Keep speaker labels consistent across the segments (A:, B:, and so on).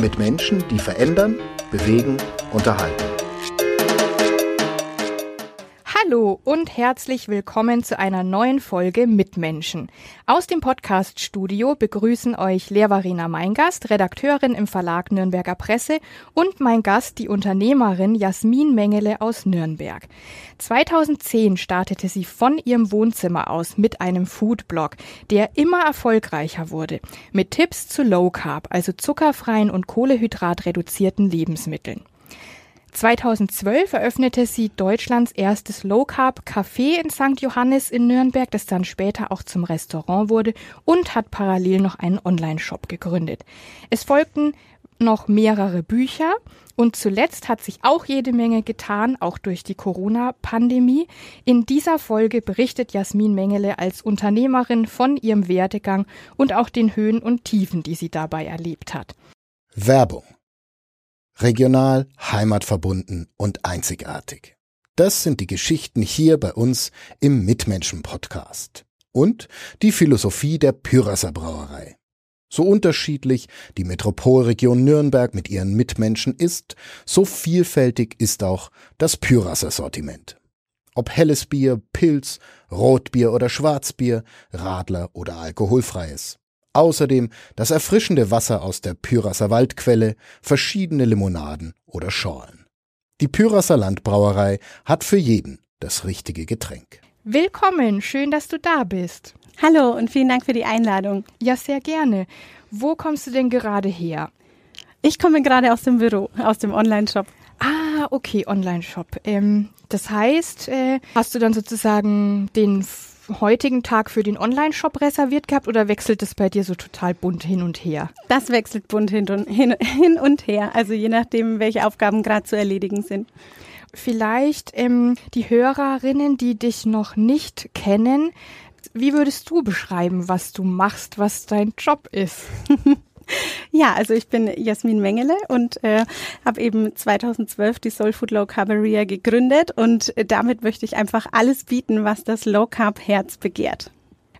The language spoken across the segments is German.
A: mit Menschen, die verändern, bewegen, unterhalten.
B: Hallo und herzlich willkommen zu einer neuen Folge Mitmenschen. Aus dem Podcast-Studio begrüßen euch Lehrvarina Meingast, Redakteurin im Verlag Nürnberger Presse und mein Gast, die Unternehmerin Jasmin Mengele aus Nürnberg. 2010 startete sie von ihrem Wohnzimmer aus mit einem Foodblog, der immer erfolgreicher wurde, mit Tipps zu Low Carb, also zuckerfreien und kohlehydratreduzierten Lebensmitteln. 2012 eröffnete sie Deutschlands erstes Low Carb Café in St. Johannes in Nürnberg, das dann später auch zum Restaurant wurde und hat parallel noch einen Online-Shop gegründet. Es folgten noch mehrere Bücher und zuletzt hat sich auch jede Menge getan, auch durch die Corona-Pandemie. In dieser Folge berichtet Jasmin Mengele als Unternehmerin von ihrem Werdegang und auch den Höhen und Tiefen, die sie dabei erlebt hat.
A: Werbung Regional, heimatverbunden und einzigartig. Das sind die Geschichten hier bei uns im Mitmenschen-Podcast. Und die Philosophie der Pyrasser Brauerei. So unterschiedlich die Metropolregion Nürnberg mit ihren Mitmenschen ist, so vielfältig ist auch das Pyrasser Sortiment. Ob helles Bier, Pilz, Rotbier oder Schwarzbier, Radler oder alkoholfreies. Außerdem das erfrischende Wasser aus der Pyrasser Waldquelle, verschiedene Limonaden oder Schorlen. Die Pyrasser Landbrauerei hat für jeden das richtige Getränk.
B: Willkommen, schön, dass du da bist.
C: Hallo und vielen Dank für die Einladung.
B: Ja, sehr gerne. Wo kommst du denn gerade her?
C: Ich komme gerade aus dem Büro, aus dem Online-Shop.
B: Ah, okay, Online-Shop. Ähm, das heißt, äh, hast du dann sozusagen den heutigen Tag für den Online-Shop reserviert gehabt oder wechselt es bei dir so total bunt hin und her?
C: Das wechselt bunt hin und, hin, hin und her, also je nachdem, welche Aufgaben gerade zu erledigen sind.
B: Vielleicht ähm, die Hörerinnen, die dich noch nicht kennen, wie würdest du beschreiben, was du machst, was dein Job ist?
C: Ja, also ich bin Jasmin Mengele und äh, habe eben 2012 die Soul Food Low Carberia gegründet und damit möchte ich einfach alles bieten, was das Low Carb Herz begehrt.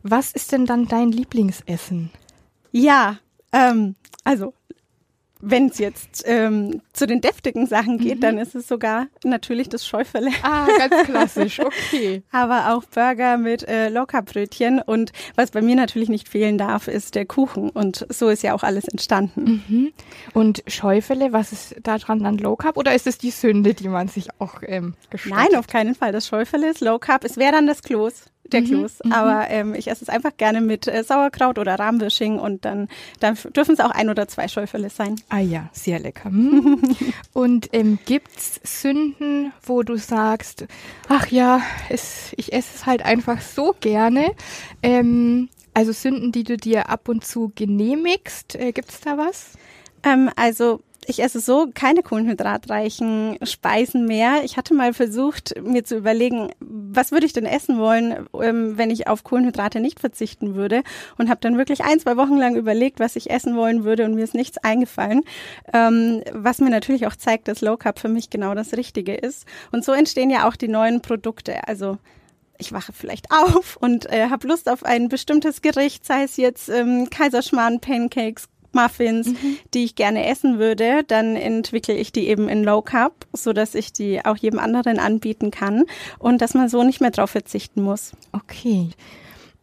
B: Was ist denn dann dein Lieblingsessen?
C: Ja, ähm, also wenn es jetzt ähm, zu den deftigen Sachen geht, mhm. dann ist es sogar natürlich das Schäufele.
B: Ah, ganz klassisch, okay.
C: Aber auch Burger mit äh, Lockerbrötchen und was bei mir natürlich nicht fehlen darf, ist der Kuchen und so ist ja auch alles entstanden.
B: Mhm. Und Schäufele, was ist da dran an Low Carb oder ist es die Sünde, die man sich auch ähm, gestattet?
C: Nein, auf keinen Fall. Das Schäufele ist Low Carb. Es wäre dann das Kloß der mhm, Kloß. Mhm, Aber ähm, ich esse es einfach gerne mit äh, Sauerkraut oder Rahmwürsching und dann, dann dürfen es auch ein oder zwei Schäufele sein.
B: Ah ja, sehr lecker. Mhm. und ähm, gibt's Sünden, wo du sagst, ach ja, es, ich esse es halt einfach so gerne. Ähm, also Sünden, die du dir ab und zu genehmigst, äh, gibt's da was?
C: Ähm, also ich esse so keine kohlenhydratreichen Speisen mehr. Ich hatte mal versucht, mir zu überlegen, was würde ich denn essen wollen, ähm, wenn ich auf Kohlenhydrate nicht verzichten würde und habe dann wirklich ein, zwei Wochen lang überlegt, was ich essen wollen würde und mir ist nichts eingefallen, ähm, was mir natürlich auch zeigt, dass Low Carb für mich genau das Richtige ist. Und so entstehen ja auch die neuen Produkte. Also ich wache vielleicht auf und äh, habe Lust auf ein bestimmtes Gericht, sei es jetzt ähm, Kaiserschmarrn, Pancakes, Muffins, mhm. die ich gerne essen würde, dann entwickle ich die eben in Low Carb, so dass ich die auch jedem anderen anbieten kann und dass man so nicht mehr drauf verzichten muss.
B: Okay.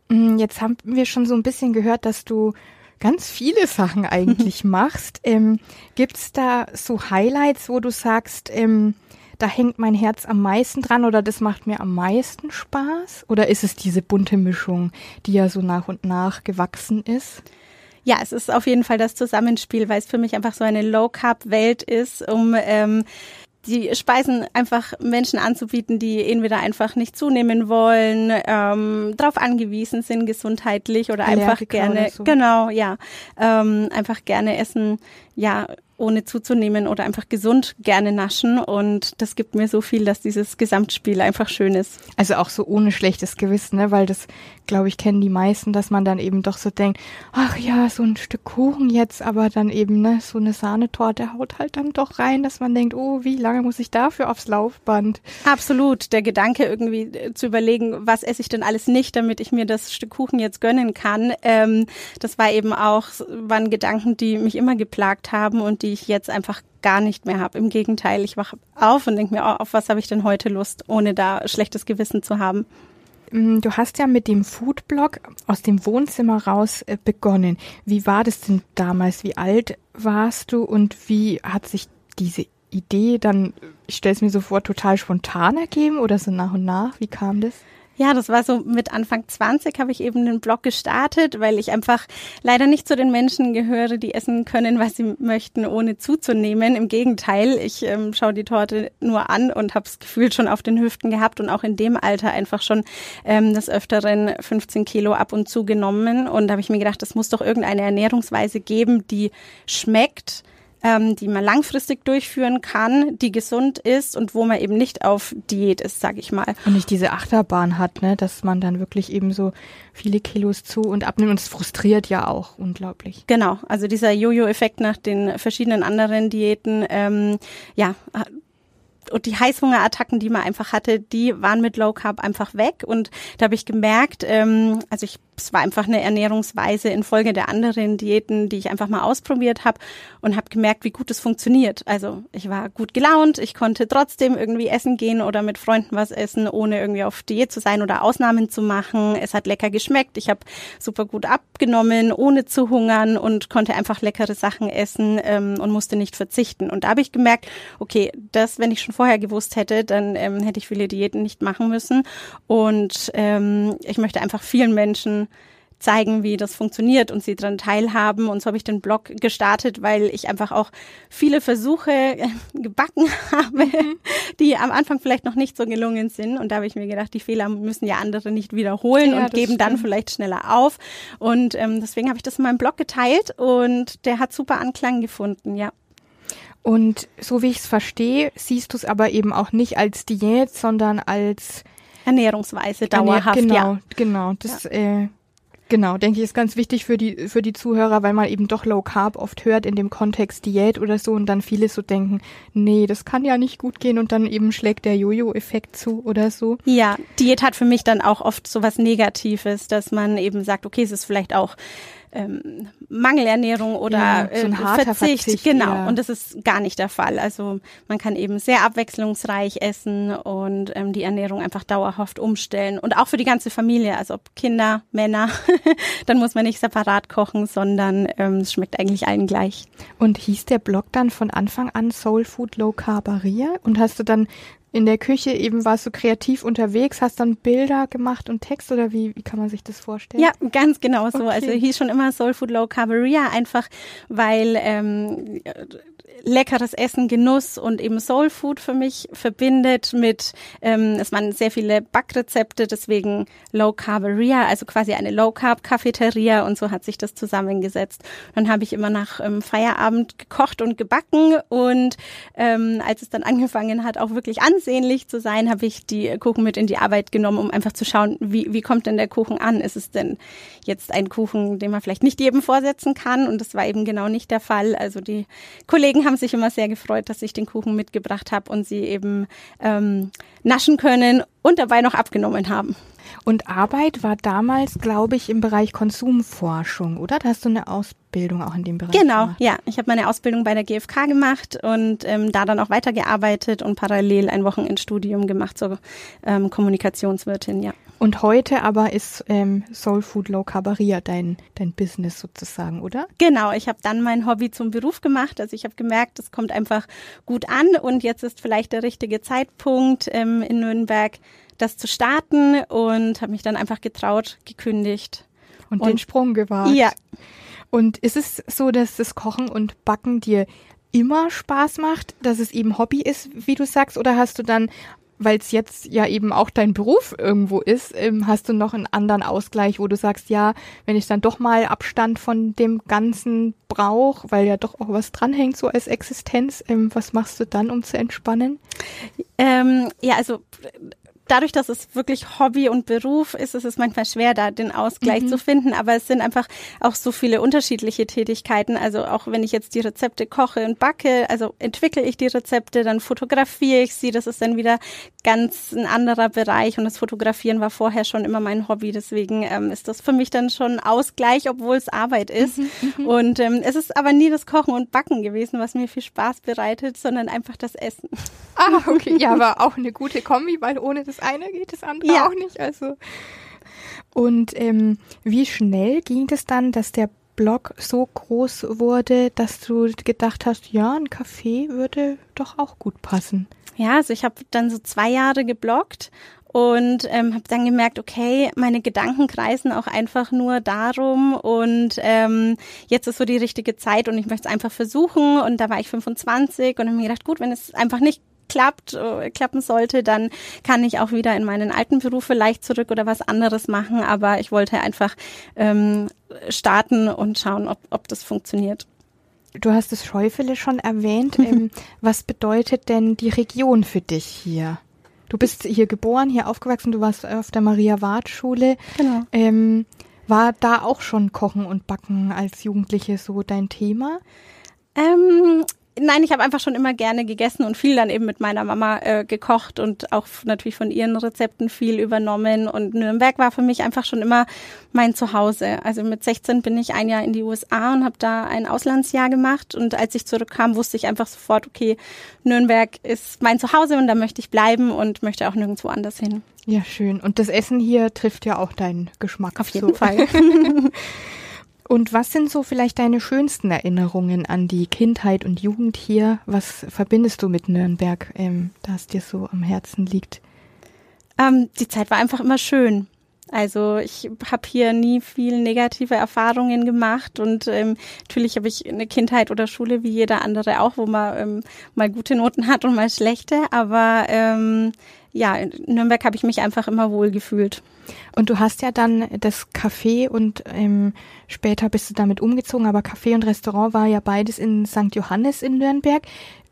B: Mm, jetzt haben wir schon so ein bisschen gehört, dass du ganz viele Sachen eigentlich machst. Ähm, Gibt es da so Highlights, wo du sagst, ähm, da hängt mein Herz am meisten dran oder das macht mir am meisten Spaß? Oder ist es diese bunte Mischung, die ja so nach und nach gewachsen ist?
C: Ja, es ist auf jeden Fall das Zusammenspiel, weil es für mich einfach so eine Low-Carb-Welt ist, um ähm, die Speisen einfach Menschen anzubieten, die entweder einfach nicht zunehmen wollen, ähm, darauf angewiesen sind gesundheitlich oder einfach gerne, so. genau, ja, ähm, einfach gerne essen, ja, ohne zuzunehmen oder einfach gesund gerne naschen. Und das gibt mir so viel, dass dieses Gesamtspiel einfach schön ist.
B: Also auch so ohne schlechtes Gewissen, ne? weil das, glaube ich, kennen die meisten, dass man dann eben doch so denkt, ach ja, so ein Stück Kuchen jetzt, aber dann eben ne, so eine Sahnetorte haut halt dann doch rein, dass man denkt, oh, wie lange muss ich dafür aufs Laufband?
C: Absolut. Der Gedanke irgendwie äh, zu überlegen, was esse ich denn alles nicht, damit ich mir das Stück Kuchen jetzt gönnen kann, ähm, das war eben auch, waren Gedanken, die mich immer geplagt haben und die ich jetzt einfach gar nicht mehr habe. Im Gegenteil, ich wache auf und denke mir, oh, auf was habe ich denn heute Lust, ohne da schlechtes Gewissen zu haben.
B: Mm, du hast ja mit dem Foodblog aus dem Wohnzimmer raus äh, begonnen. Wie war das denn damals? Wie alt warst du und wie hat sich diese Idee dann, ich stelle es mir so vor, total spontan ergeben oder so nach und nach? Wie kam das?
C: Ja, das war so mit Anfang 20 habe ich eben den Blog gestartet, weil ich einfach leider nicht zu den Menschen gehöre, die essen können, was sie möchten, ohne zuzunehmen. Im Gegenteil, ich ähm, schaue die Torte nur an und habe das Gefühl schon auf den Hüften gehabt und auch in dem Alter einfach schon ähm, des Öfteren 15 Kilo ab und zu genommen. Und da habe ich mir gedacht, es muss doch irgendeine Ernährungsweise geben, die schmeckt ähm, die man langfristig durchführen kann, die gesund ist und wo man eben nicht auf Diät ist, sage ich mal.
B: Und nicht diese Achterbahn hat, ne, dass man dann wirklich eben so viele Kilos zu und abnimmt und es frustriert ja auch unglaublich.
C: Genau, also dieser Jojo-Effekt nach den verschiedenen anderen Diäten, ähm, ja, und die Heißhungerattacken, die man einfach hatte, die waren mit Low Carb einfach weg. Und da habe ich gemerkt, ähm, also ich es war einfach eine Ernährungsweise infolge der anderen Diäten, die ich einfach mal ausprobiert habe und habe gemerkt, wie gut es funktioniert. Also ich war gut gelaunt, ich konnte trotzdem irgendwie essen gehen oder mit Freunden was essen, ohne irgendwie auf Diät zu sein oder Ausnahmen zu machen. Es hat lecker geschmeckt, ich habe super gut abgenommen, ohne zu hungern und konnte einfach leckere Sachen essen ähm, und musste nicht verzichten. Und da habe ich gemerkt, okay, das, wenn ich schon vorher gewusst hätte, dann ähm, hätte ich viele Diäten nicht machen müssen. Und ähm, ich möchte einfach vielen Menschen zeigen, wie das funktioniert und sie daran teilhaben. Und so habe ich den Blog gestartet, weil ich einfach auch viele Versuche äh, gebacken habe, mhm. die am Anfang vielleicht noch nicht so gelungen sind. Und da habe ich mir gedacht, die Fehler müssen ja andere nicht wiederholen ja, und geben stimmt. dann vielleicht schneller auf. Und ähm, deswegen habe ich das in meinem Blog geteilt und der hat super Anklang gefunden, ja.
B: Und so wie ich es verstehe, siehst du es aber eben auch nicht als Diät, sondern als
C: Ernährungsweise dauerhaft.
B: Genau,
C: ja.
B: genau. Das ja. äh, Genau, denke ich, ist ganz wichtig für die, für die Zuhörer, weil man eben doch Low Carb oft hört in dem Kontext Diät oder so und dann viele so denken, nee, das kann ja nicht gut gehen und dann eben schlägt der Jojo-Effekt zu oder so.
C: Ja, Diät hat für mich dann auch oft so was Negatives, dass man eben sagt, okay, es ist vielleicht auch ähm, Mangelernährung oder
B: ja, so
C: äh,
B: harter
C: Verzicht.
B: Verzicht.
C: Genau,
B: ja.
C: und das ist gar nicht der Fall. Also man kann eben sehr abwechslungsreich essen und ähm, die Ernährung einfach dauerhaft umstellen. Und auch für die ganze Familie, also ob Kinder, Männer, dann muss man nicht separat kochen, sondern ähm, es schmeckt eigentlich allen gleich.
B: Und hieß der Blog dann von Anfang an Soul Food Low Carbaria? Und hast du dann in der Küche eben warst du kreativ unterwegs, hast dann Bilder gemacht und Text oder wie, wie kann man sich das vorstellen?
C: Ja, ganz genau so. Also okay. Also hieß schon immer Soul Food Low Carbaria, einfach weil ähm, leckeres Essen, Genuss und eben Soul Food für mich verbindet mit, ähm, es waren sehr viele Backrezepte, deswegen Low Carberia, also quasi eine Low Carb Cafeteria und so hat sich das zusammengesetzt. Dann habe ich immer nach ähm, Feierabend gekocht und gebacken und ähm, als es dann angefangen hat, auch wirklich ansehnlich zu sein, habe ich die Kuchen mit in die Arbeit genommen, um einfach zu schauen, wie, wie kommt denn der Kuchen an? Ist es denn jetzt ein Kuchen, den man vielleicht nicht jedem vorsetzen kann? Und das war eben genau nicht der Fall. Also die Kollegen haben sich immer sehr gefreut, dass ich den Kuchen mitgebracht habe und sie eben ähm, naschen können und dabei noch abgenommen haben.
B: Und Arbeit war damals, glaube ich, im Bereich Konsumforschung, oder? Da hast du eine Ausbildung auch in dem Bereich
C: Genau,
B: gemacht.
C: ja. Ich habe meine Ausbildung bei der GfK gemacht und ähm, da dann auch weitergearbeitet und parallel ein Wochenendstudium gemacht zur ähm, Kommunikationswirtin, ja.
B: Und heute aber ist ähm, Soul Food Low Carbaria dein, dein Business sozusagen, oder?
C: Genau, ich habe dann mein Hobby zum Beruf gemacht. Also ich habe gemerkt, es kommt einfach gut an und jetzt ist vielleicht der richtige Zeitpunkt ähm, in Nürnberg, das zu starten und habe mich dann einfach getraut, gekündigt.
B: Und, und den Sprung gewagt.
C: Ja.
B: Und ist es so, dass das Kochen und Backen dir immer Spaß macht, dass es eben Hobby ist, wie du sagst, oder hast du dann weil es jetzt ja eben auch dein Beruf irgendwo ist, ähm, hast du noch einen anderen Ausgleich, wo du sagst, ja, wenn ich dann doch mal Abstand von dem Ganzen brauche, weil ja doch auch was dranhängt so als Existenz, ähm, was machst du dann, um zu entspannen?
C: Ähm, ja, also dadurch, dass es wirklich Hobby und Beruf ist, ist es manchmal schwer, da den Ausgleich mhm. zu finden. Aber es sind einfach auch so viele unterschiedliche Tätigkeiten. Also auch wenn ich jetzt die Rezepte koche und backe, also entwickle ich die Rezepte, dann fotografiere ich sie. Das ist dann wieder ganz ein anderer Bereich. Und das Fotografieren war vorher schon immer mein Hobby. Deswegen ähm, ist das für mich dann schon Ausgleich, obwohl es Arbeit ist. Mhm, mhm. und ähm, es ist aber nie das Kochen und Backen gewesen, was mir viel Spaß bereitet, sondern einfach das Essen.
B: Ah, okay. Ja, aber auch eine gute Kombi, weil ohne das eine geht das andere ja. auch nicht. Also. Und ähm, wie schnell ging es dann, dass der Blog so groß wurde, dass du gedacht hast, ja, ein Café würde doch auch gut passen?
C: Ja, also ich habe dann so zwei Jahre gebloggt und ähm, habe dann gemerkt, okay, meine Gedanken kreisen auch einfach nur darum und ähm, jetzt ist so die richtige Zeit und ich möchte es einfach versuchen und da war ich 25 und habe mir gedacht, gut, wenn es einfach nicht klappt, äh, klappen sollte, dann kann ich auch wieder in meinen alten Beruf vielleicht zurück oder was anderes machen. Aber ich wollte einfach ähm, starten und schauen, ob, ob das funktioniert.
B: Du hast das Schäufele schon erwähnt. ähm, was bedeutet denn die Region für dich hier? Du bist hier geboren, hier aufgewachsen, du warst auf der Maria-Ward-Schule. Genau. Ähm, war da auch schon Kochen und Backen als Jugendliche so dein Thema?
C: Ähm, Nein, ich habe einfach schon immer gerne gegessen und viel dann eben mit meiner Mama äh, gekocht und auch natürlich von ihren Rezepten viel übernommen. Und Nürnberg war für mich einfach schon immer mein Zuhause. Also mit 16 bin ich ein Jahr in die USA und habe da ein Auslandsjahr gemacht. Und als ich zurückkam, wusste ich einfach sofort, okay, Nürnberg ist mein Zuhause und da möchte ich bleiben und möchte auch nirgendwo anders hin.
B: Ja, schön. Und das Essen hier trifft ja auch deinen Geschmack.
C: Auf jeden so. Fall.
B: Und was sind so vielleicht deine schönsten Erinnerungen an die Kindheit und Jugend hier? Was verbindest du mit Nürnberg, ähm, da es dir so am Herzen liegt?
C: Ähm, die Zeit war einfach immer schön. Also ich habe hier nie viel negative Erfahrungen gemacht und ähm, natürlich habe ich eine Kindheit oder Schule wie jeder andere auch, wo man ähm, mal gute Noten hat und mal schlechte. Aber ähm, ja, in Nürnberg habe ich mich einfach immer wohl gefühlt.
B: Und du hast ja dann das Café und ähm, später bist du damit umgezogen, aber Café und Restaurant war ja beides in St. Johannes in Nürnberg.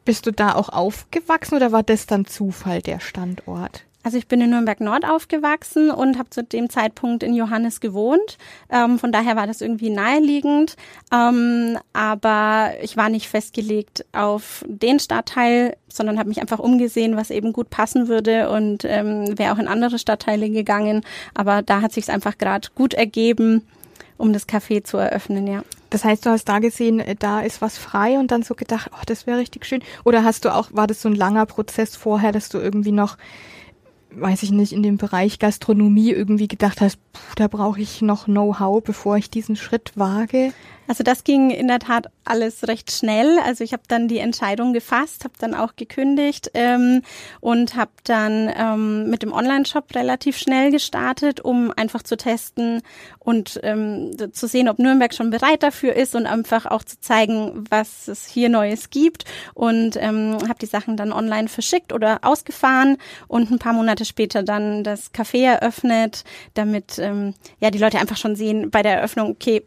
B: Bist du da auch aufgewachsen oder war das dann Zufall, der Standort?
C: Also ich bin in Nürnberg Nord aufgewachsen und habe zu dem Zeitpunkt in Johannes gewohnt. Ähm, von daher war das irgendwie naheliegend. Ähm, aber ich war nicht festgelegt auf den Stadtteil, sondern habe mich einfach umgesehen, was eben gut passen würde und ähm, wäre auch in andere Stadtteile gegangen. Aber da hat sich einfach gerade gut ergeben, um das Café zu eröffnen, ja.
B: Das heißt, du hast da gesehen, äh, da ist was frei und dann so gedacht, oh, das wäre richtig schön. Oder hast du auch, war das so ein langer Prozess vorher, dass du irgendwie noch weiß ich nicht, in dem Bereich Gastronomie irgendwie gedacht hast, pff, da brauche ich noch Know-how, bevor ich diesen Schritt wage?
C: Also das ging in der Tat alles recht schnell. Also ich habe dann die Entscheidung gefasst, habe dann auch gekündigt ähm, und habe dann ähm, mit dem Online-Shop relativ schnell gestartet, um einfach zu testen und ähm, zu sehen, ob Nürnberg schon bereit dafür ist und einfach auch zu zeigen, was es hier Neues gibt. Und ähm, habe die Sachen dann online verschickt oder ausgefahren und ein paar Monate später dann das Café eröffnet, damit ähm, ja die Leute einfach schon sehen bei der Eröffnung, okay,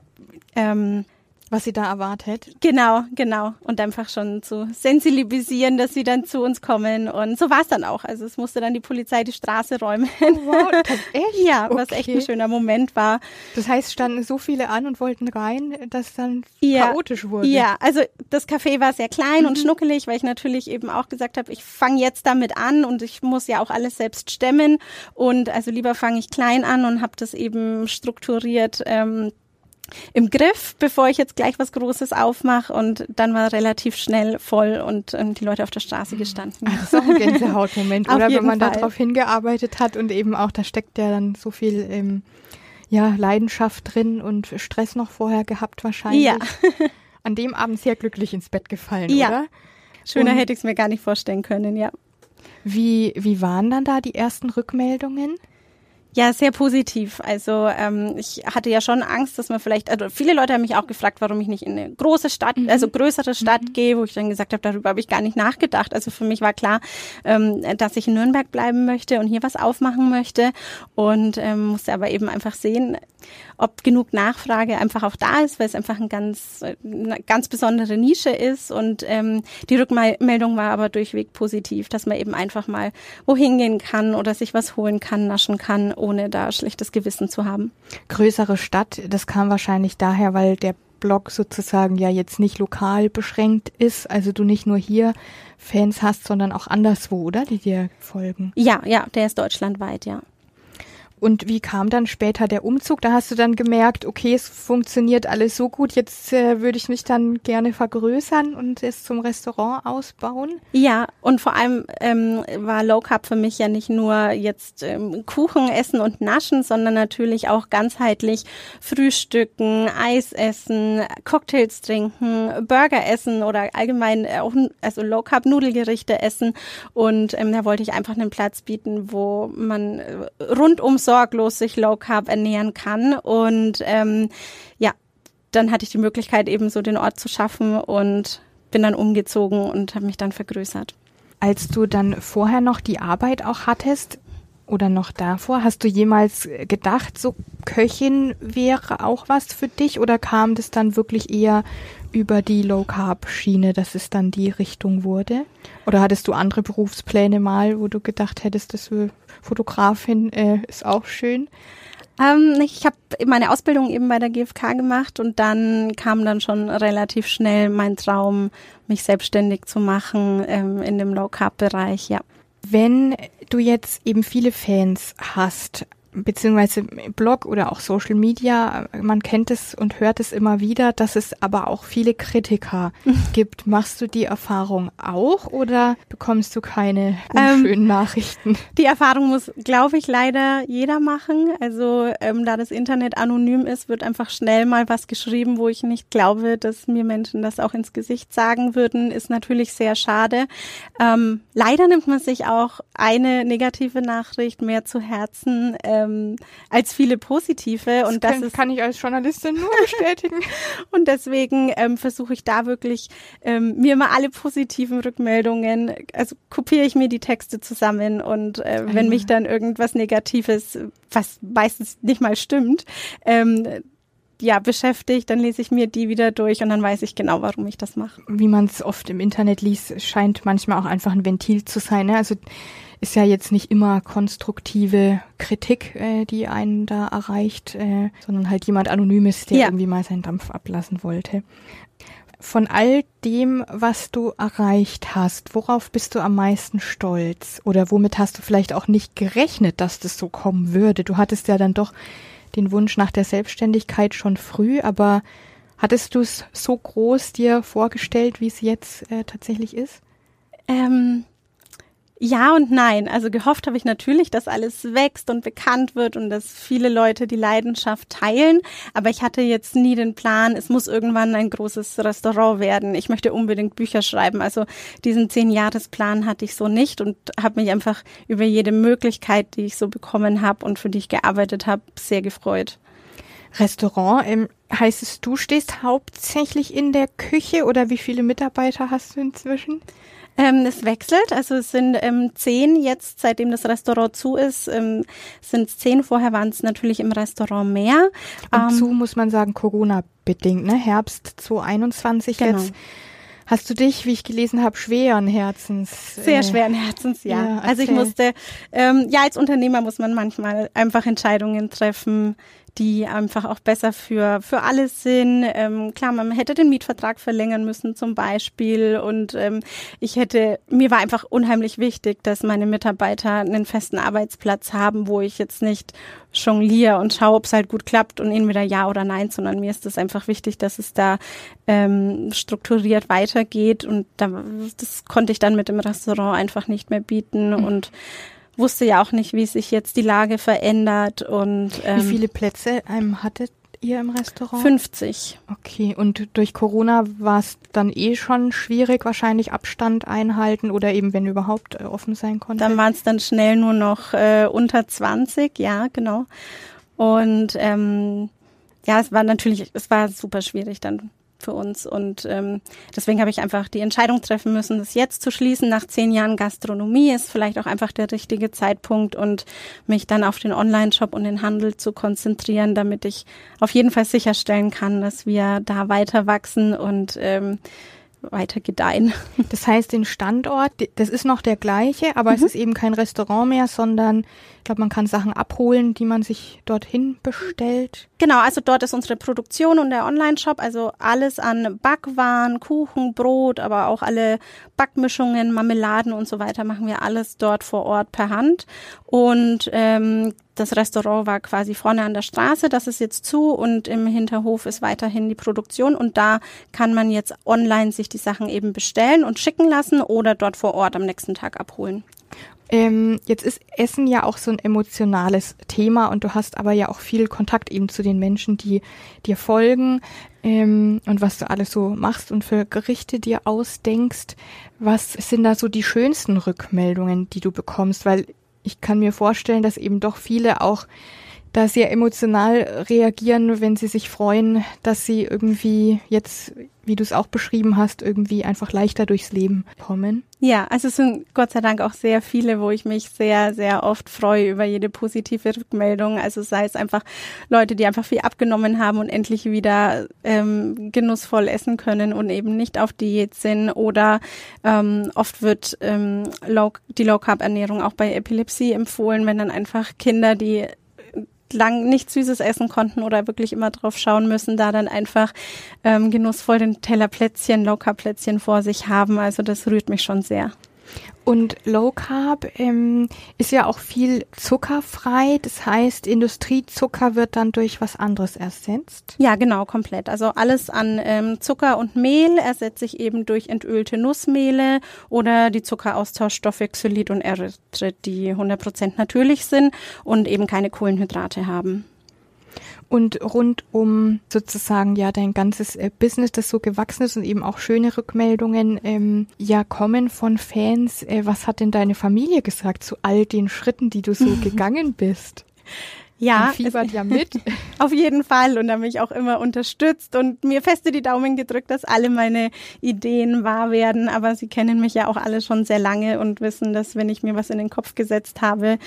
C: ähm,
B: was sie da erwartet.
C: Genau, genau. Und einfach schon zu sensibilisieren, dass sie dann zu uns kommen. Und so war es dann auch. Also es musste dann die Polizei die Straße räumen. Oh,
B: wow, echt?
C: ja, okay. was echt ein schöner Moment war.
B: Das heißt, standen so viele an und wollten rein, dass dann ja, chaotisch wurde.
C: Ja, also das Café war sehr klein mhm. und schnuckelig, weil ich natürlich eben auch gesagt habe, ich fange jetzt damit an und ich muss ja auch alles selbst stemmen. Und also lieber fange ich klein an und habe das eben strukturiert. Ähm, im Griff, bevor ich jetzt gleich was Großes aufmache. Und dann war relativ schnell voll und ähm, die Leute auf der Straße gestanden.
B: Ach, auch ein Gänsehautmoment, oder? Wenn man darauf hingearbeitet hat und eben auch, da steckt ja dann so viel ähm, ja, Leidenschaft drin und Stress noch vorher gehabt wahrscheinlich. Ja. An dem Abend sehr glücklich ins Bett gefallen, ja. oder?
C: Schöner und hätte ich es mir gar nicht vorstellen können, ja.
B: Wie, wie waren dann da die ersten Rückmeldungen?
C: Ja, sehr positiv. Also ähm, ich hatte ja schon Angst, dass man vielleicht, also viele Leute haben mich auch gefragt, warum ich nicht in eine große Stadt, mhm. also größere Stadt mhm. gehe, wo ich dann gesagt habe, darüber habe ich gar nicht nachgedacht. Also für mich war klar, ähm, dass ich in Nürnberg bleiben möchte und hier was aufmachen möchte und ähm, musste aber eben einfach sehen, ob genug Nachfrage einfach auch da ist, weil es einfach ein ganz, eine ganz besondere Nische ist. Und ähm, die Rückmeldung war aber durchweg positiv, dass man eben einfach mal wohin gehen kann oder sich was holen kann, naschen kann, ohne da schlechtes Gewissen zu haben.
B: Größere Stadt, das kam wahrscheinlich daher, weil der Blog sozusagen ja jetzt nicht lokal beschränkt ist, also du nicht nur hier Fans hast, sondern auch anderswo, oder? Die dir folgen.
C: Ja, ja, der ist deutschlandweit, ja.
B: Und wie kam dann später der Umzug? Da hast du dann gemerkt, okay, es funktioniert alles so gut, jetzt äh, würde ich mich dann gerne vergrößern und es zum Restaurant ausbauen?
C: Ja, und vor allem ähm, war Low Carb für mich ja nicht nur jetzt ähm, Kuchen essen und naschen, sondern natürlich auch ganzheitlich Frühstücken, Eis essen, Cocktails trinken, Burger essen oder allgemein auch also Low Carb Nudelgerichte essen. Und ähm, da wollte ich einfach einen Platz bieten, wo man äh, rundum sorglos sich Low Carb ernähren kann. Und ähm, ja, dann hatte ich die Möglichkeit, eben so den Ort zu schaffen und bin dann umgezogen und habe mich dann vergrößert.
B: Als du dann vorher noch die Arbeit auch hattest, oder noch davor, hast du jemals gedacht, so Köchin wäre auch was für dich oder kam das dann wirklich eher über die Low Carb Schiene, dass es dann die Richtung wurde? Oder hattest du andere Berufspläne mal, wo du gedacht hättest, das Fotografin äh, ist auch schön?
C: Ähm, ich habe meine Ausbildung eben bei der GfK gemacht und dann kam dann schon relativ schnell mein Traum, mich selbstständig zu machen ähm, in dem Low Carb Bereich, ja.
B: Wenn du jetzt eben viele Fans hast, beziehungsweise Blog oder auch Social Media, man kennt es und hört es immer wieder, dass es aber auch viele Kritiker gibt. Machst du die Erfahrung auch oder bekommst du keine ähm, schönen Nachrichten?
C: Die Erfahrung muss, glaube ich, leider jeder machen. Also ähm, da das Internet anonym ist, wird einfach schnell mal was geschrieben, wo ich nicht glaube, dass mir Menschen das auch ins Gesicht sagen würden, ist natürlich sehr schade. Ähm, leider nimmt man sich auch eine negative Nachricht mehr zu Herzen. Äh, ähm, als viele positive.
B: Und das, das ist, kann ich als Journalistin nur bestätigen.
C: und deswegen ähm, versuche ich da wirklich ähm, mir immer alle positiven Rückmeldungen, also kopiere ich mir die Texte zusammen und äh, wenn mich dann irgendwas Negatives, was meistens nicht mal stimmt, ähm, ja, beschäftigt, dann lese ich mir die wieder durch und dann weiß ich genau, warum ich das mache.
B: Wie man es oft im Internet liest, scheint manchmal auch einfach ein Ventil zu sein. Ne? Also ist ja jetzt nicht immer konstruktive Kritik, äh, die einen da erreicht, äh, sondern halt jemand Anonymes, der ja. irgendwie mal seinen Dampf ablassen wollte. Von all dem, was du erreicht hast, worauf bist du am meisten stolz? Oder womit hast du vielleicht auch nicht gerechnet, dass das so kommen würde? Du hattest ja dann doch den Wunsch nach der Selbstständigkeit schon früh, aber hattest du es so groß dir vorgestellt, wie es jetzt äh, tatsächlich ist?
C: Ähm, ja und nein. Also gehofft habe ich natürlich, dass alles wächst und bekannt wird und dass viele Leute die Leidenschaft teilen. Aber ich hatte jetzt nie den Plan, es muss irgendwann ein großes Restaurant werden. Ich möchte unbedingt Bücher schreiben. Also diesen Zehn-Jahres-Plan hatte ich so nicht und habe mich einfach über jede Möglichkeit, die ich so bekommen habe und für die ich gearbeitet habe, sehr gefreut.
B: Restaurant, ähm, heißt es, du stehst hauptsächlich in der Küche oder wie viele Mitarbeiter hast du inzwischen?
C: Ähm, es wechselt, also es sind ähm, zehn jetzt, seitdem das Restaurant zu ist, ähm, sind es zehn. Vorher waren es natürlich im Restaurant mehr.
B: Und ähm, zu muss man sagen Corona-bedingt, ne? Herbst 2021 genau. jetzt. Hast du dich, wie ich gelesen habe, schweren Herzens?
C: Sehr äh, schweren Herzens, ja. ja also ich musste, ähm, ja, als Unternehmer muss man manchmal einfach Entscheidungen treffen, die einfach auch besser für, für alles sind. Ähm, klar, man hätte den Mietvertrag verlängern müssen zum Beispiel und ähm, ich hätte, mir war einfach unheimlich wichtig, dass meine Mitarbeiter einen festen Arbeitsplatz haben, wo ich jetzt nicht jongliere und schaue, ob es halt gut klappt und entweder ja oder nein, sondern mir ist es einfach wichtig, dass es da ähm, strukturiert weitergeht und da, das konnte ich dann mit dem Restaurant einfach nicht mehr bieten mhm. und wusste ja auch nicht, wie sich jetzt die Lage verändert und
B: ähm, wie viele Plätze ähm, hattet ihr im Restaurant?
C: 50.
B: Okay, und durch Corona war es dann eh schon schwierig, wahrscheinlich Abstand einhalten oder eben, wenn überhaupt, äh, offen sein konnte?
C: Dann waren es dann schnell nur noch äh, unter 20, ja, genau. Und ähm, ja, es war natürlich, es war super schwierig dann für uns. Und ähm, deswegen habe ich einfach die Entscheidung treffen müssen, das jetzt zu schließen. Nach zehn Jahren Gastronomie ist vielleicht auch einfach der richtige Zeitpunkt und mich dann auf den Online-Shop und den Handel zu konzentrieren, damit ich auf jeden Fall sicherstellen kann, dass wir da weiter wachsen und ähm, weiter gedeihen.
B: Das heißt, den Standort, das ist noch der gleiche, aber mhm. es ist eben kein Restaurant mehr, sondern ich glaube, man kann Sachen abholen, die man sich dorthin bestellt.
C: Genau, also dort ist unsere Produktion und der Online-Shop, also alles an Backwaren, Kuchen, Brot, aber auch alle Backmischungen, Marmeladen und so weiter machen wir alles dort vor Ort per Hand. Und ähm, das Restaurant war quasi vorne an der Straße, das ist jetzt zu und im Hinterhof ist weiterhin die Produktion und da kann man jetzt online sich die Sachen eben bestellen und schicken lassen oder dort vor Ort am nächsten Tag abholen.
B: Ähm, jetzt ist Essen ja auch so ein emotionales Thema und du hast aber ja auch viel Kontakt eben zu den Menschen, die dir folgen ähm, und was du alles so machst und für Gerichte dir ausdenkst. Was sind da so die schönsten Rückmeldungen, die du bekommst? Weil ich kann mir vorstellen, dass eben doch viele auch da sehr emotional reagieren, wenn sie sich freuen, dass sie irgendwie jetzt, wie du es auch beschrieben hast, irgendwie einfach leichter durchs Leben kommen.
C: Ja, also es sind Gott sei Dank auch sehr viele, wo ich mich sehr, sehr oft freue über jede positive Rückmeldung. Also sei es einfach Leute, die einfach viel abgenommen haben und endlich wieder ähm, genussvoll essen können und eben nicht auf Diät sind. Oder ähm, oft wird ähm, Low, die Low-Carb-Ernährung auch bei Epilepsie empfohlen, wenn dann einfach Kinder, die lang nicht Süßes essen konnten oder wirklich immer drauf schauen müssen, da dann einfach ähm, genussvoll den Teller Plätzchen, Low-Carb-Plätzchen vor sich haben. Also das rührt mich schon sehr.
B: Und Low Carb ähm, ist ja auch viel zuckerfrei. Das heißt, Industriezucker wird dann durch was anderes ersetzt?
C: Ja, genau, komplett. Also alles an ähm, Zucker und Mehl ersetze ich eben durch entölte Nussmehle oder die Zuckeraustauschstoffe Xylit und Erythrit, die 100% natürlich sind und eben keine Kohlenhydrate haben
B: und rund um sozusagen ja dein ganzes äh, Business, das so gewachsen ist und eben auch schöne Rückmeldungen ähm, ja kommen von Fans. Äh, was hat denn deine Familie gesagt zu all den Schritten, die du so gegangen bist?
C: Ja,
B: fiebert ja mit.
C: Auf jeden Fall und da mich auch immer unterstützt und mir feste die Daumen gedrückt, dass alle meine Ideen wahr werden. Aber sie kennen mich ja auch alle schon sehr lange und wissen, dass wenn ich mir was in den Kopf gesetzt habe,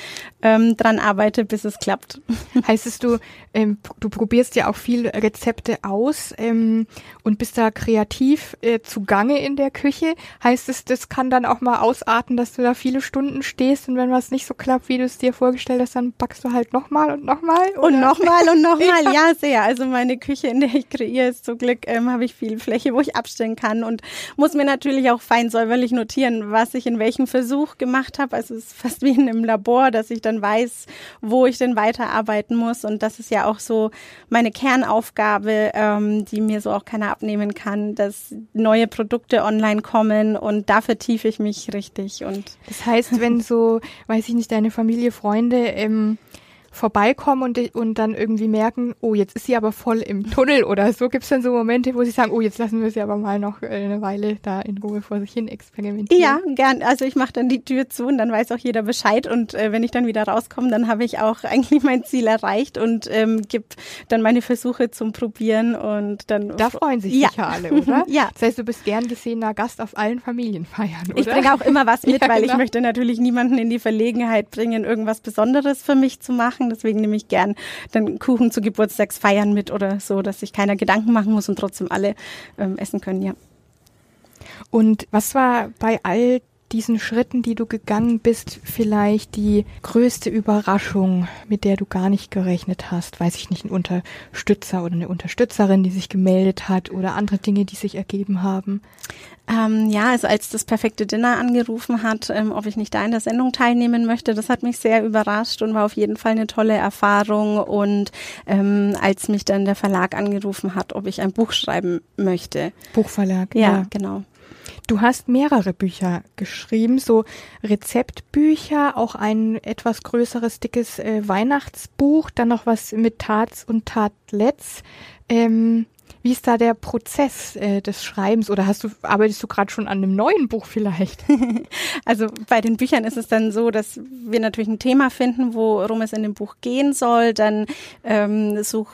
C: ähm, dran arbeite, bis es klappt.
B: Heißt es, du, ähm, du probierst ja auch viel Rezepte aus ähm, und bist da kreativ äh, zugange in der Küche. Heißt es, das kann dann auch mal ausarten, dass du da viele Stunden stehst und wenn was nicht so klappt, wie du es dir vorgestellt hast, dann backst du halt nochmal und nochmal?
C: Und nochmal und nochmal, ja. ja, sehr. Also meine Küche, in der ich kreiere, ist zum Glück, ähm, habe ich viel Fläche, wo ich abstellen kann und muss mir natürlich auch fein säuberlich notieren, was ich in welchem Versuch gemacht habe. Also es ist fast wie in einem Labor, dass ich dann weiß, wo ich denn weiterarbeiten muss. Und das ist ja auch so meine Kernaufgabe, ähm, die mir so auch keiner abnehmen kann, dass neue Produkte online kommen und da vertiefe ich mich richtig. Und
B: das heißt, wenn so, weiß ich nicht, deine Familie, Freunde ähm, vorbeikommen und, und dann irgendwie merken, oh, jetzt ist sie aber voll im Tunnel oder so. Gibt es dann so Momente, wo sie sagen, oh, jetzt lassen wir sie aber mal noch äh, eine Weile da in Ruhe vor sich hin experimentieren?
C: Ja, gern. Also ich mache dann die Tür zu und dann weiß auch jeder Bescheid. Und äh, wenn ich dann wieder rauskomme, dann habe ich auch eigentlich mein Ziel erreicht und ähm, gebe dann meine Versuche zum Probieren und dann.
B: Da freuen sich ja. sicher alle, oder?
C: ja.
B: Das heißt, du bist gern gesehener Gast auf allen Familienfeiern, oder?
C: Ich bringe auch immer was mit, ja, weil genau. ich möchte natürlich niemanden in die Verlegenheit bringen, irgendwas Besonderes für mich zu machen machen. Deswegen nehme ich gern den Kuchen zu Geburtstagsfeiern mit oder so, dass sich keiner Gedanken machen muss und trotzdem alle ähm, essen können, ja.
B: Und was war bei all diesen Schritten, die du gegangen bist, vielleicht die größte Überraschung, mit der du gar nicht gerechnet hast? Weiß ich nicht, ein Unterstützer oder eine Unterstützerin, die sich gemeldet hat oder andere Dinge, die sich ergeben haben?
C: Ähm, ja, also als das perfekte Dinner angerufen hat, ähm, ob ich nicht da in der Sendung teilnehmen möchte, das hat mich sehr überrascht und war auf jeden Fall eine tolle Erfahrung. Und ähm, als mich dann der Verlag angerufen hat, ob ich ein Buch schreiben möchte.
B: Buchverlag.
C: Ja, ja. genau.
B: Du hast mehrere Bücher geschrieben, so Rezeptbücher, auch ein etwas größeres, dickes äh, Weihnachtsbuch, dann noch was mit Tats und Tatlets. Ähm, wie ist da der Prozess äh, des Schreibens oder hast du arbeitest du gerade schon an einem neuen Buch vielleicht?
C: also bei den Büchern ist es dann so, dass wir natürlich ein Thema finden, worum es in dem Buch gehen soll. Dann ähm, such,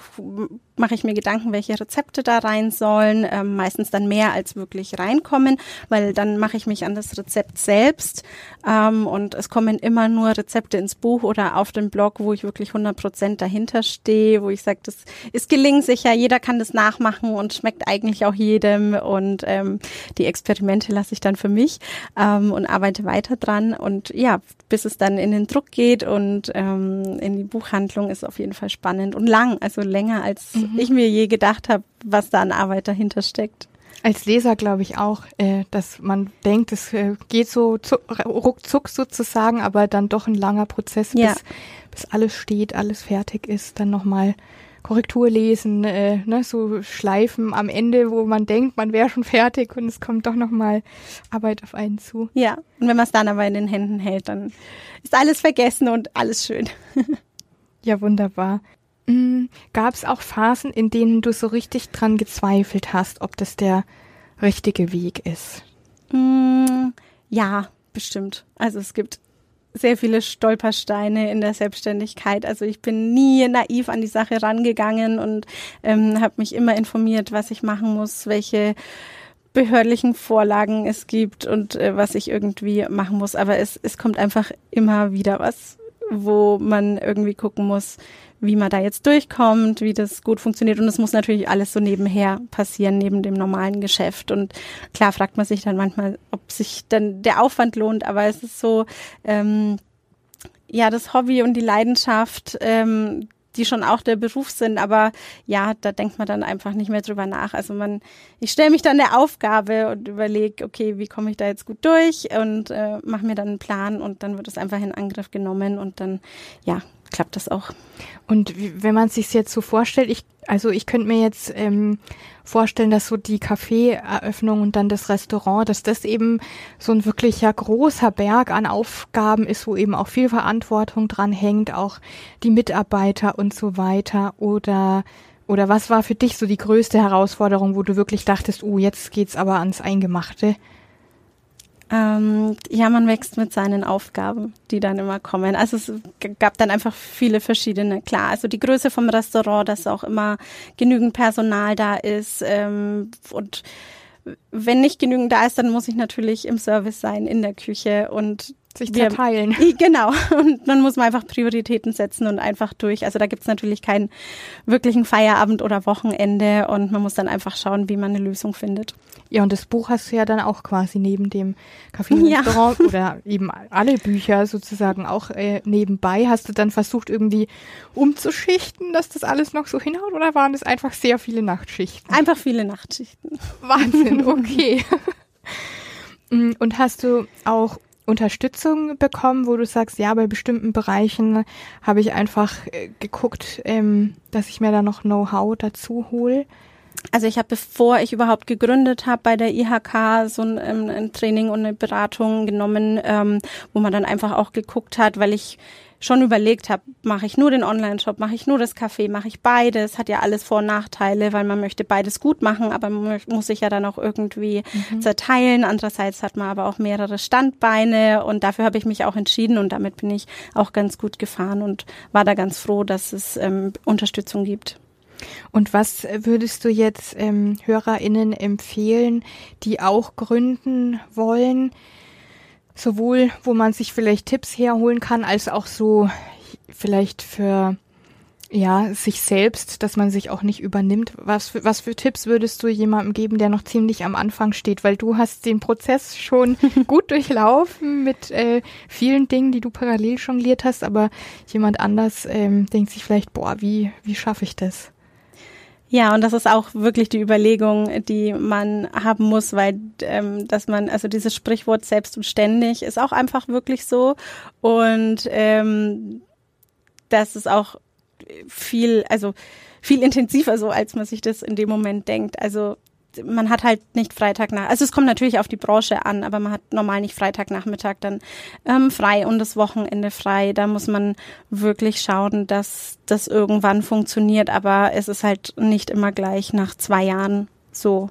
C: mache ich mir Gedanken, welche Rezepte da rein sollen. Ähm, meistens dann mehr als wirklich reinkommen, weil dann mache ich mich an das Rezept selbst. Ähm, und es kommen immer nur Rezepte ins Buch oder auf den Blog, wo ich wirklich 100 Prozent dahinter stehe, wo ich sage, das ist gelingsicher, jeder kann das nachmachen und schmeckt eigentlich auch jedem. Und ähm, die Experimente lasse ich dann für mich ähm, und arbeite weiter dran. Und ja, bis es dann in den Druck geht und ähm, in die Buchhandlung ist auf jeden Fall spannend und lang, also länger als mhm mhm. ich mir je gedacht habe, was da an Arbeit dahinter steckt.
B: Als Leser glaube ich auch, äh, dass man denkt, es äh, geht so zu, ruckzuck sozusagen, aber dann doch ein langer Prozess, ja. bis, bis alles steht, alles fertig ist, dann nochmal Korrektur lesen, äh, ne, so Schleifen am Ende, wo man denkt, man wäre schon fertig und es kommt doch nochmal Arbeit auf einen zu.
C: Ja, und wenn man es dann aber in den Händen hält, dann ist alles vergessen und alles schön.
B: ja, wunderbar. Mhm. Gab es auch Phasen, in denen du so richtig dran gezweifelt hast, ob das der richtige Weg ist?
C: Mm, ja, bestimmt. Also es gibt sehr viele Stolpersteine in der Selbstständigkeit. Also ich bin nie naiv an die Sache rangegangen und ähm, habe mich immer informiert, was ich machen muss, welche behördlichen Vorlagen es gibt und äh, was ich irgendwie machen muss. Aber es, es kommt einfach immer wieder was, wo man irgendwie gucken muss, wie man da jetzt durchkommt, wie das gut funktioniert. Und es muss natürlich alles so nebenher passieren, neben dem normalen Geschäft. Und klar fragt man sich dann manchmal, ob sich dann der Aufwand lohnt, aber es ist so, ähm, ja, das Hobby und die Leidenschaft, ähm, die schon auch der Beruf sind, aber ja, da denkt man dann einfach nicht mehr drüber nach. Also man, ich stelle mich dann der Aufgabe und überlege, okay, wie komme ich da jetzt gut durch und äh, mache mir dann einen Plan und dann wird es einfach in Angriff genommen und dann, ja, klappt das auch.
B: Und wenn man sich jetzt so vorstellt, ich, also ich könnte mir jetzt ähm, vorstellen, dass so die Kaffeeeröffnung und dann das Restaurant, dass das eben so ein wirklicher großer Berg an Aufgaben ist, wo eben auch viel Verantwortung dran hängt, auch die Mitarbeiter und so weiter. Oder oder was war für dich so die größte Herausforderung, wo du wirklich dachtest, oh, jetzt geht's aber ans Eingemachte?
C: Ähm, ja, man wächst mit seinen Aufgaben, die dann immer kommen. Also es gab dann einfach viele verschiedene. Klar, also die Größe vom Restaurant, dass auch immer genügend Personal da ist ähm, und wenn nicht genügend da ist, dann muss ich natürlich im Service sein, in der Küche und
B: sich zerteilen.
C: Wir, genau. Und dann muss man einfach Prioritäten setzen und einfach durch. Also da gibt's natürlich keinen wirklichen Feierabend oder Wochenende und man muss dann einfach schauen, wie man eine Lösung findet.
B: Ja, und das Buch hast du ja dann auch quasi neben dem Café-Restaurant ja. oder eben alle Bücher sozusagen auch äh, nebenbei. Hast du dann versucht, irgendwie umzuschichten, dass das alles noch so hinhaut oder waren das einfach sehr viele Nachtschichten?
C: Einfach viele Nachtschichten.
B: Wahnsinn, okay. Mm, und hast du auch Unterstützung bekommen, wo du sagst, ja, bei bestimmten Bereichen habe ich einfach äh, geguckt, ähm, dass ich mir da noch Know-how dazu hole?
C: Also ich habe, bevor ich überhaupt gegründet habe, bei der IHK so ein, ähm, ein Training und eine Beratung genommen, ähm, wo man dann einfach auch geguckt hat, weil ich schon überlegt habe, mache ich nur den Online-Shop, mache ich nur das Café, mache ich beides, hat ja alles Vor- und Nachteile, weil man möchte beides gut machen, aber man muss sich ja dann auch irgendwie mhm. zerteilen. Andererseits hat man aber auch mehrere Standbeine und dafür habe ich mich auch entschieden und damit bin ich auch ganz gut gefahren und war da ganz froh, dass es ähm, Unterstützung gibt.
B: Und was würdest du jetzt ähm, HörerInnen empfehlen, die auch gründen wollen? Sowohl, wo man sich vielleicht Tipps herholen kann, als auch so vielleicht für ja, sich selbst, dass man sich auch nicht übernimmt. Was für, was für Tipps würdest du jemandem geben, der noch ziemlich am Anfang steht? Weil du hast den Prozess schon gut durchlaufen mit äh, vielen Dingen, die du parallel jongliert hast, aber jemand anders ähm, denkt sich vielleicht, boah, wie, wie schaffe ich das?
C: Ja, und das ist auch wirklich die Überlegung, die man haben muss, weil ähm, dass man, also dieses Sprichwort selbst und ständig ist auch einfach wirklich so. Und ähm, das ist auch viel, also viel intensiver so, als man sich das in dem Moment denkt. Also man hat halt nicht Freitag nach, also es kommt natürlich auf die Branche an, aber man hat normal nicht Freitagnachmittag dann ähm, frei und das Wochenende frei. Da muss man wirklich schauen, dass das irgendwann funktioniert, aber es ist halt nicht immer gleich nach zwei Jahren so.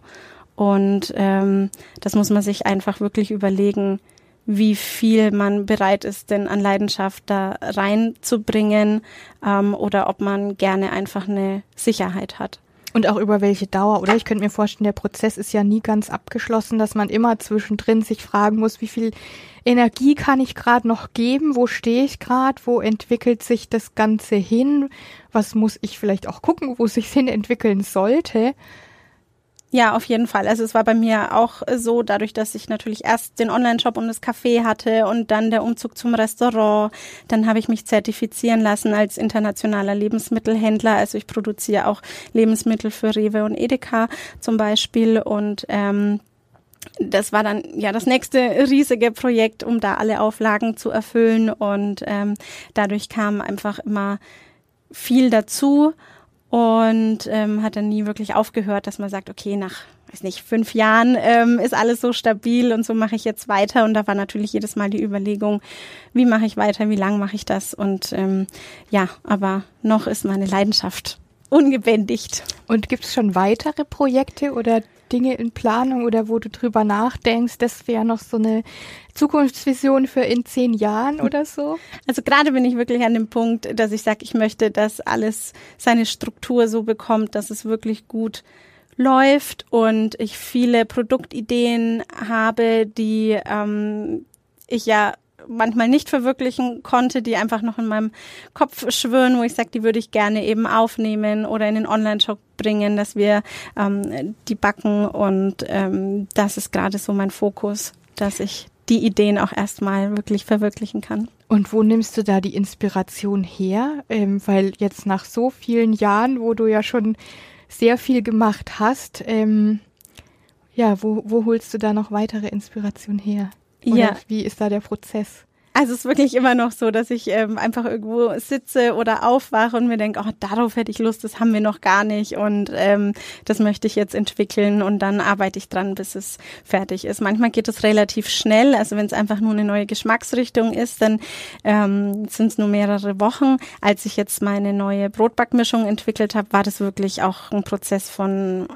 C: Und ähm, das muss man sich einfach wirklich überlegen, wie viel man bereit ist, denn an Leidenschaft da reinzubringen ähm, oder ob man gerne einfach eine Sicherheit hat.
B: Und auch über welche Dauer, oder? Ich könnte mir vorstellen, der Prozess ist ja nie ganz abgeschlossen, dass man immer zwischendrin sich fragen muss, wie viel Energie kann ich gerade noch geben, wo stehe ich gerade, wo entwickelt sich das Ganze hin, was muss ich vielleicht auch gucken, wo sich hin entwickeln sollte.
C: Ja, auf jeden Fall. Also es war bei mir auch so, dadurch, dass ich natürlich erst den Online-Shop und das Café hatte und dann der Umzug zum Restaurant. Dann habe ich mich zertifizieren lassen als internationaler Lebensmittelhändler. Also ich produziere auch Lebensmittel für Rewe und Edeka zum Beispiel und ähm, das war dann ja das nächste riesige Projekt, um da alle Auflagen zu erfüllen und ähm, dadurch kam einfach immer viel dazu und ähm, hat dann nie wirklich aufgehört, dass man sagt, okay, nach weiß nicht, fünf Jahren ähm, ist alles so stabil und so mache ich jetzt weiter. Und da war natürlich jedes Mal die Überlegung, wie mache ich weiter, wie lang mache ich das? Und ähm, ja, aber noch ist meine Leidenschaft ungebändigt.
B: Und gibt es schon weitere Projekte oder Dinge in Planung oder wo du drüber nachdenkst, das wäre noch so eine Zukunftsvision für in zehn Jahren oder so?
C: Also gerade bin ich wirklich an dem Punkt, dass ich sage, ich möchte, dass alles seine Struktur so bekommt, dass es wirklich gut läuft und ich viele Produktideen habe, die ähm, ich ja manchmal nicht verwirklichen konnte, die einfach noch in meinem Kopf schwirren, wo ich sage, die würde ich gerne eben aufnehmen oder in den Online-Shop bringen, dass wir ähm, die backen und ähm, das ist gerade so mein Fokus, dass ich die Ideen auch erstmal wirklich verwirklichen kann.
B: Und wo nimmst du da die Inspiration her? Ähm, weil jetzt nach so vielen Jahren, wo du ja schon sehr viel gemacht hast, ähm, ja, wo, wo holst du da noch weitere Inspiration her? Oder ja. wie ist da der Prozess?
C: Also es ist wirklich immer noch so, dass ich ähm, einfach irgendwo sitze oder aufwache und mir denke, oh, darauf hätte ich Lust, das haben wir noch gar nicht und ähm, das möchte ich jetzt entwickeln und dann arbeite ich dran, bis es fertig ist. Manchmal geht es relativ schnell, also wenn es einfach nur eine neue Geschmacksrichtung ist, dann ähm, sind es nur mehrere Wochen. Als ich jetzt meine neue Brotbackmischung entwickelt habe, war das wirklich auch ein Prozess von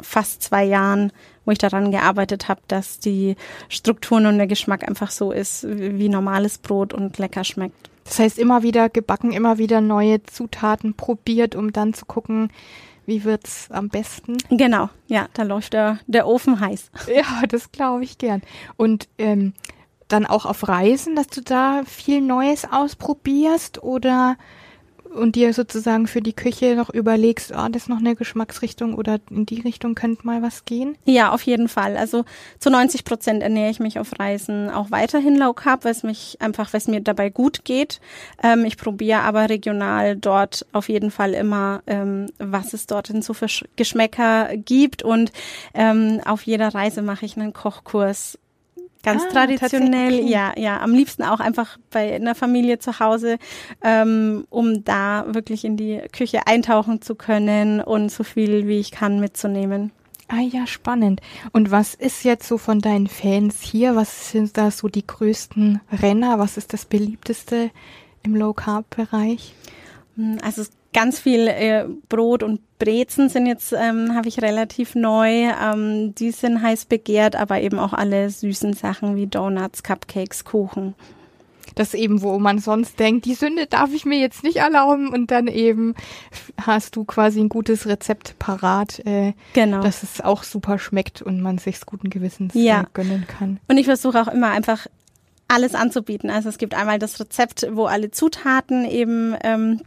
C: fast zwei Jahren, wo ich daran gearbeitet habe, dass die Strukturen und der Geschmack einfach so ist wie normales Brot und lecker schmeckt.
B: Das heißt, immer wieder gebacken, immer wieder neue Zutaten probiert, um dann zu gucken, wie wird's am besten?
C: Genau, ja, da läuft der, der Ofen heiß.
B: Ja, das glaube ich gern. Und ähm, dann auch auf Reisen, dass du da viel Neues ausprobierst oder und dir sozusagen für die Küche noch überlegst, oh, das ist noch eine Geschmacksrichtung oder in die Richtung könnte mal was gehen?
C: Ja, auf jeden Fall. Also zu 90 Prozent ernähre ich mich auf Reisen auch weiterhin low carb, weil es mich einfach, weil es mir dabei gut geht. Ähm, ich probiere aber regional dort auf jeden Fall immer, ähm, was es dort in so für Geschmäcker gibt und ähm, auf jeder Reise mache ich einen Kochkurs Ganz ah, traditionell, ja, ja. Am liebsten auch einfach bei einer Familie zu Hause, ähm, um da wirklich in die Küche eintauchen zu können und so viel wie ich kann mitzunehmen.
B: Ah ja, spannend. Und was ist jetzt so von deinen Fans hier? Was sind da so die größten Renner? Was ist das beliebteste im Low Carb Bereich?
C: Hm, also ganz viel äh, Brot und Brezen sind jetzt, ähm, habe ich relativ neu. Ähm, die sind heiß begehrt, aber eben auch alle süßen Sachen wie Donuts, Cupcakes, Kuchen.
B: Das eben, wo man sonst denkt, die Sünde darf ich mir jetzt nicht erlauben und dann eben hast du quasi ein gutes Rezept parat, äh, genau. dass es auch super schmeckt und man sich's guten Gewissens ja. äh, gönnen kann.
C: Und ich versuche auch immer einfach alles anzubieten. Also es gibt einmal das Rezept, wo alle Zutaten eben ähm,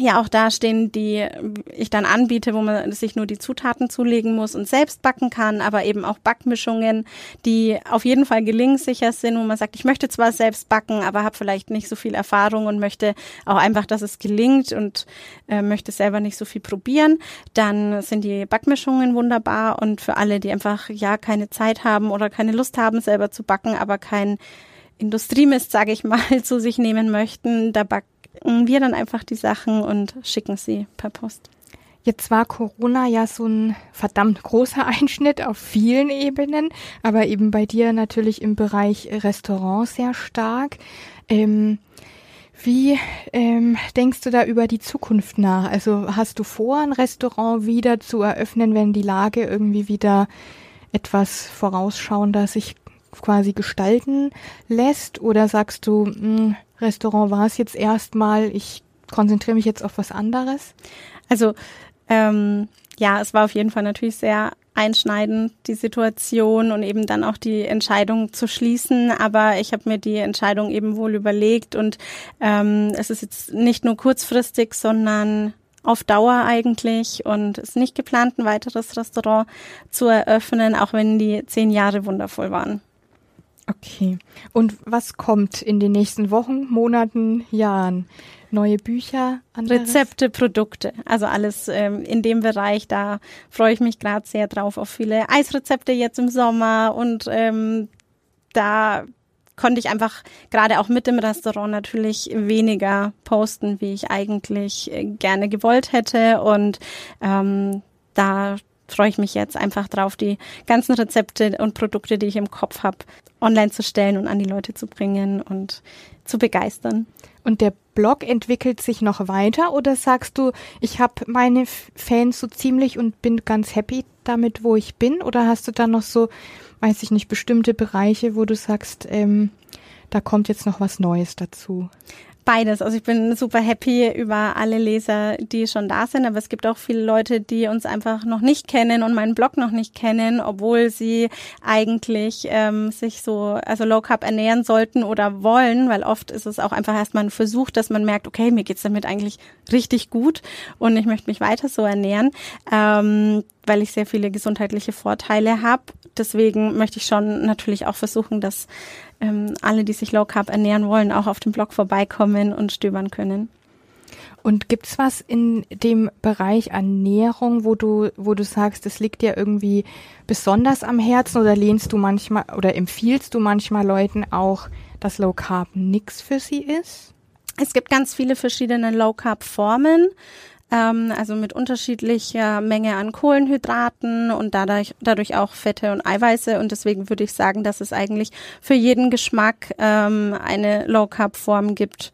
C: ja auch da stehen, die ich dann anbiete, wo man sich nur die Zutaten zulegen muss und selbst backen kann, aber eben auch Backmischungen, die auf jeden Fall gelingsicher sind, wo man sagt, ich möchte zwar selbst backen, aber habe vielleicht nicht so viel Erfahrung und möchte auch einfach, dass es gelingt und äh, möchte selber nicht so viel probieren. Dann sind die Backmischungen wunderbar und für alle, die einfach ja keine Zeit haben oder keine Lust haben, selber zu backen, aber kein Industriemist, sage ich mal, zu sich nehmen möchten, da backt wir dann einfach die Sachen und schicken sie per Post.
B: Jetzt war Corona ja so ein verdammt großer Einschnitt auf vielen Ebenen, aber eben bei dir natürlich im Bereich Restaurant sehr stark. Ähm, wie ähm, denkst du da über die Zukunft nach? Also hast du vor, ein Restaurant wieder zu eröffnen, wenn die Lage irgendwie wieder etwas vorausschauender sich quasi gestalten lässt? Oder sagst du, mh, hm, Restaurant war es jetzt erstmal, ich konzentriere mich jetzt auf was anderes?
C: Also ähm, ja, es war auf jeden Fall natürlich sehr einschneidend, die Situation und eben dann auch die Entscheidung zu schließen. Aber ich habe mir die Entscheidung eben wohl überlegt und ähm, es ist jetzt nicht nur kurzfristig, sondern auf Dauer eigentlich und ist nicht geplant, ein weiteres Restaurant zu eröffnen, auch wenn die zehn Jahre wundervoll waren.
B: Okay. Und was kommt in den nächsten Wochen, Monaten, Jahren? Neue Bücher,
C: anderes? Rezepte, Produkte, also alles ähm, in dem Bereich. Da freue ich mich gerade sehr drauf auf viele Eisrezepte jetzt im Sommer und ähm, da konnte ich einfach gerade auch mit dem Restaurant natürlich weniger posten, wie ich eigentlich äh, gerne gewollt hätte und ähm, da freue ich mich jetzt einfach drauf, die ganzen Rezepte und Produkte, die ich im Kopf habe, online zu stellen und an die Leute zu bringen und zu begeistern.
B: Und der Blog entwickelt sich noch weiter oder sagst du, ich habe meine Fans so ziemlich und bin ganz happy damit, wo ich bin? Oder hast du da noch so, weiß ich nicht, bestimmte Bereiche, wo du sagst, ähm, da kommt jetzt noch was Neues dazu?
C: Beides. Also ich bin super happy über alle Leser, die schon da sind, aber es gibt auch viele Leute, die uns einfach noch nicht kennen und meinen Blog noch nicht kennen, obwohl sie eigentlich ähm, sich so, also Low Carb ernähren sollten oder wollen, weil oft ist es auch einfach erstmal ein Versuch, dass man merkt, okay, mir geht's damit eigentlich richtig gut und ich möchte mich weiter so ernähren. Ähm, weil ich sehr viele gesundheitliche Vorteile habe. Deswegen möchte ich schon natürlich auch versuchen, dass ähm, alle, die sich Low Carb ernähren wollen, auch auf dem Blog vorbeikommen und stöbern können.
B: Und gibt's was in dem Bereich Ernährung, wo du, wo du sagst, es liegt dir irgendwie besonders am Herzen oder lehnst du manchmal oder empfiehlst du manchmal Leuten auch, dass Low Carb nix für sie ist?
C: Es gibt ganz viele verschiedene Low Carb Formen ähm, also mit unterschiedlicher Menge an Kohlenhydraten und dadurch, dadurch auch Fette und Eiweiße. Und deswegen würde ich sagen, dass es eigentlich für jeden Geschmack ähm, eine Low-Carb-Form gibt.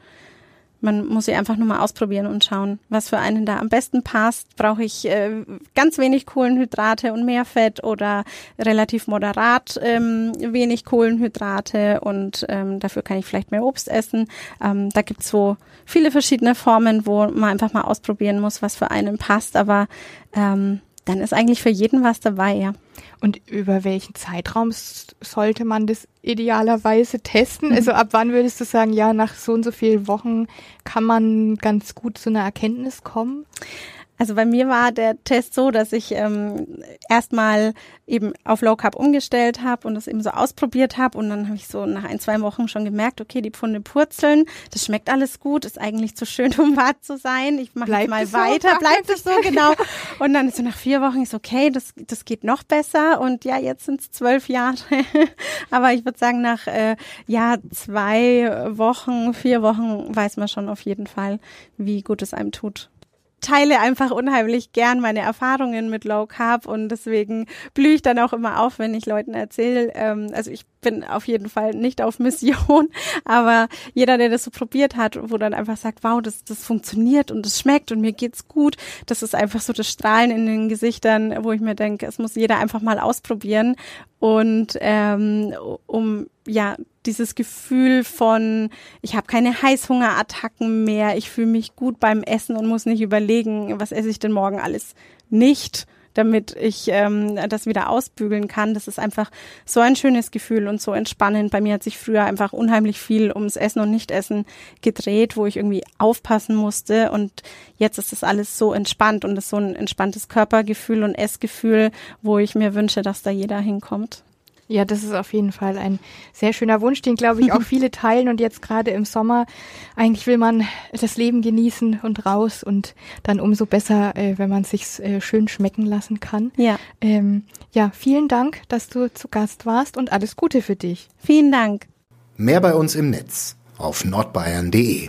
C: Man muss sie einfach nur mal ausprobieren und schauen, was für einen da am besten passt. Brauche ich äh, ganz wenig Kohlenhydrate und mehr Fett oder relativ moderat ähm, wenig Kohlenhydrate und ähm, dafür kann ich vielleicht mehr Obst essen. Ähm, da gibt's so viele verschiedene Formen, wo man einfach mal ausprobieren muss, was für einen passt. Aber ähm, dann ist eigentlich für jeden was dabei, ja.
B: Und über welchen Zeitraum sollte man das idealerweise testen? Also ab wann würdest du sagen, ja, nach so und so vielen Wochen kann man ganz gut zu einer Erkenntnis kommen?
C: Also bei mir war der Test so, dass ich ähm, erstmal eben auf Low Carb umgestellt habe und das eben so ausprobiert habe und dann habe ich so nach ein, zwei Wochen schon gemerkt, okay, die Pfunde purzeln, das schmeckt alles gut, ist eigentlich zu schön, um wahr zu sein. Ich mache mal weiter, so? bleibt es so, genau. Und dann ist so nach vier Wochen ist okay, das, das geht noch besser und ja, jetzt sind es zwölf Jahre. Aber ich würde sagen, nach äh, ja, zwei Wochen, vier Wochen weiß man schon auf jeden Fall, wie gut es einem tut teile einfach unheimlich gern meine Erfahrungen mit Low Carb und deswegen blühe ich dann auch immer auf, wenn ich Leuten erzähle. Ähm, also ich bin auf jeden Fall nicht auf Mission, aber jeder, der das so probiert hat, wo dann einfach sagt, wow, das, das funktioniert und es schmeckt und mir geht's gut, das ist einfach so das Strahlen in den Gesichtern, wo ich mir denke, es muss jeder einfach mal ausprobieren und ähm, um ja dieses Gefühl von ich habe keine Heißhungerattacken mehr, ich fühle mich gut beim Essen und muss nicht überlegen, was esse ich denn morgen alles nicht damit ich ähm, das wieder ausbügeln kann. Das ist einfach so ein schönes Gefühl und so entspannend. Bei mir hat sich früher einfach unheimlich viel ums Essen und Nichtessen gedreht, wo ich irgendwie aufpassen musste. Und jetzt ist das alles so entspannt und ist so ein entspanntes Körpergefühl und Essgefühl, wo ich mir wünsche, dass da jeder hinkommt.
B: Ja, das ist auf jeden Fall ein sehr schöner Wunsch, den glaube ich auch viele teilen. Und jetzt gerade im Sommer, eigentlich will man das Leben genießen und raus und dann umso besser, äh, wenn man sich äh, schön schmecken lassen kann.
C: Ja.
B: Ähm, ja, vielen Dank, dass du zu Gast warst und alles Gute für dich.
C: Vielen Dank.
A: Mehr bei uns im Netz auf nordbayern.de.